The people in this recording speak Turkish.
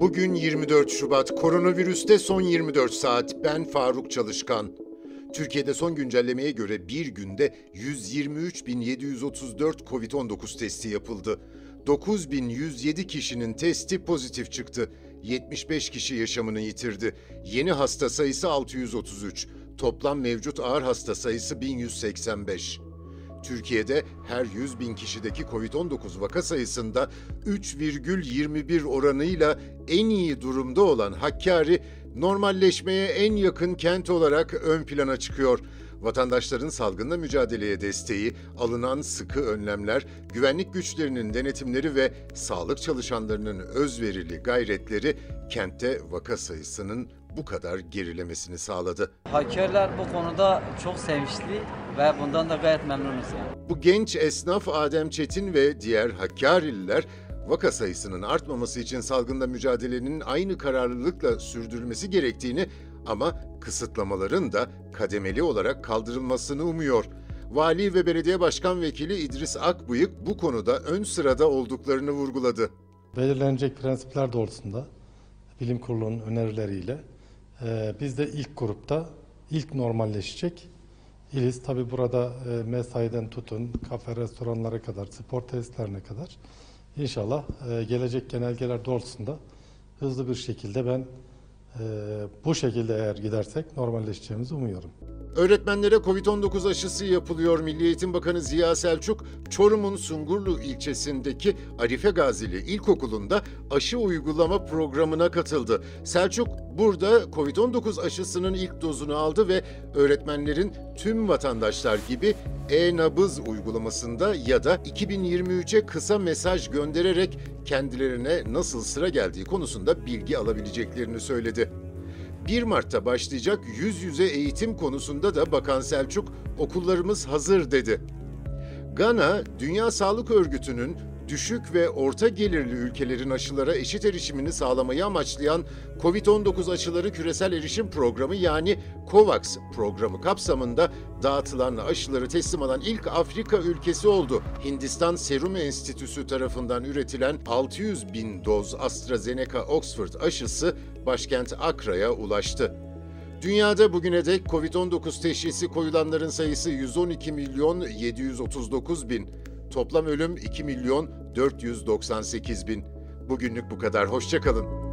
Bugün 24 Şubat, koronavirüste son 24 saat. Ben Faruk Çalışkan. Türkiye'de son güncellemeye göre bir günde 123.734 COVID-19 testi yapıldı. 9.107 kişinin testi pozitif çıktı. 75 kişi yaşamını yitirdi. Yeni hasta sayısı 633. Toplam mevcut ağır hasta sayısı 1185. Türkiye'de her 100 bin kişideki COVID-19 vaka sayısında 3,21 oranıyla en iyi durumda olan Hakkari, normalleşmeye en yakın kent olarak ön plana çıkıyor. Vatandaşların salgınla mücadeleye desteği, alınan sıkı önlemler, güvenlik güçlerinin denetimleri ve sağlık çalışanlarının özverili gayretleri kentte vaka sayısının bu kadar gerilemesini sağladı. Hakerler bu konuda çok sevinçli ve bundan da gayet memnunuz yani. Bu genç esnaf Adem Çetin ve diğer Hakkari'liler vaka sayısının artmaması için salgında mücadelenin aynı kararlılıkla sürdürülmesi gerektiğini ama kısıtlamaların da kademeli olarak kaldırılmasını umuyor. Vali ve Belediye Başkan Vekili İdris Akbıyık bu konuda ön sırada olduklarını vurguladı. belirlenecek prensipler doğrultusunda bilim kurulunun önerileriyle e, biz de ilk grupta ilk normalleşecek iliz. Tabi burada e, mesaiden tutun kafe restoranlara kadar spor tesislerine kadar inşallah e, gelecek genelgeler doğrultusunda hızlı bir şekilde ben e, bu şekilde eğer gidersek normalleşeceğimizi umuyorum. Öğretmenlere Covid-19 aşısı yapılıyor. Milli Eğitim Bakanı Ziya Selçuk, Çorum'un Sungurlu ilçesindeki Arife Gazili İlkokulu'nda aşı uygulama programına katıldı. Selçuk burada Covid-19 aşısının ilk dozunu aldı ve öğretmenlerin tüm vatandaşlar gibi e-nabız uygulamasında ya da 2023'e kısa mesaj göndererek kendilerine nasıl sıra geldiği konusunda bilgi alabileceklerini söyledi. 1 Mart'ta başlayacak yüz yüze eğitim konusunda da Bakan Selçuk okullarımız hazır dedi. Gana, Dünya Sağlık Örgütü'nün düşük ve orta gelirli ülkelerin aşılara eşit erişimini sağlamayı amaçlayan COVID-19 aşıları küresel erişim programı yani COVAX programı kapsamında dağıtılan aşıları teslim alan ilk Afrika ülkesi oldu. Hindistan Serum Enstitüsü tarafından üretilen 600 bin doz AstraZeneca Oxford aşısı başkent Akra'ya ulaştı. Dünyada bugüne dek Covid-19 teşhisi koyulanların sayısı 112 milyon 739 bin. Toplam ölüm 2 milyon 498 bin. Bugünlük bu kadar. Hoşçakalın.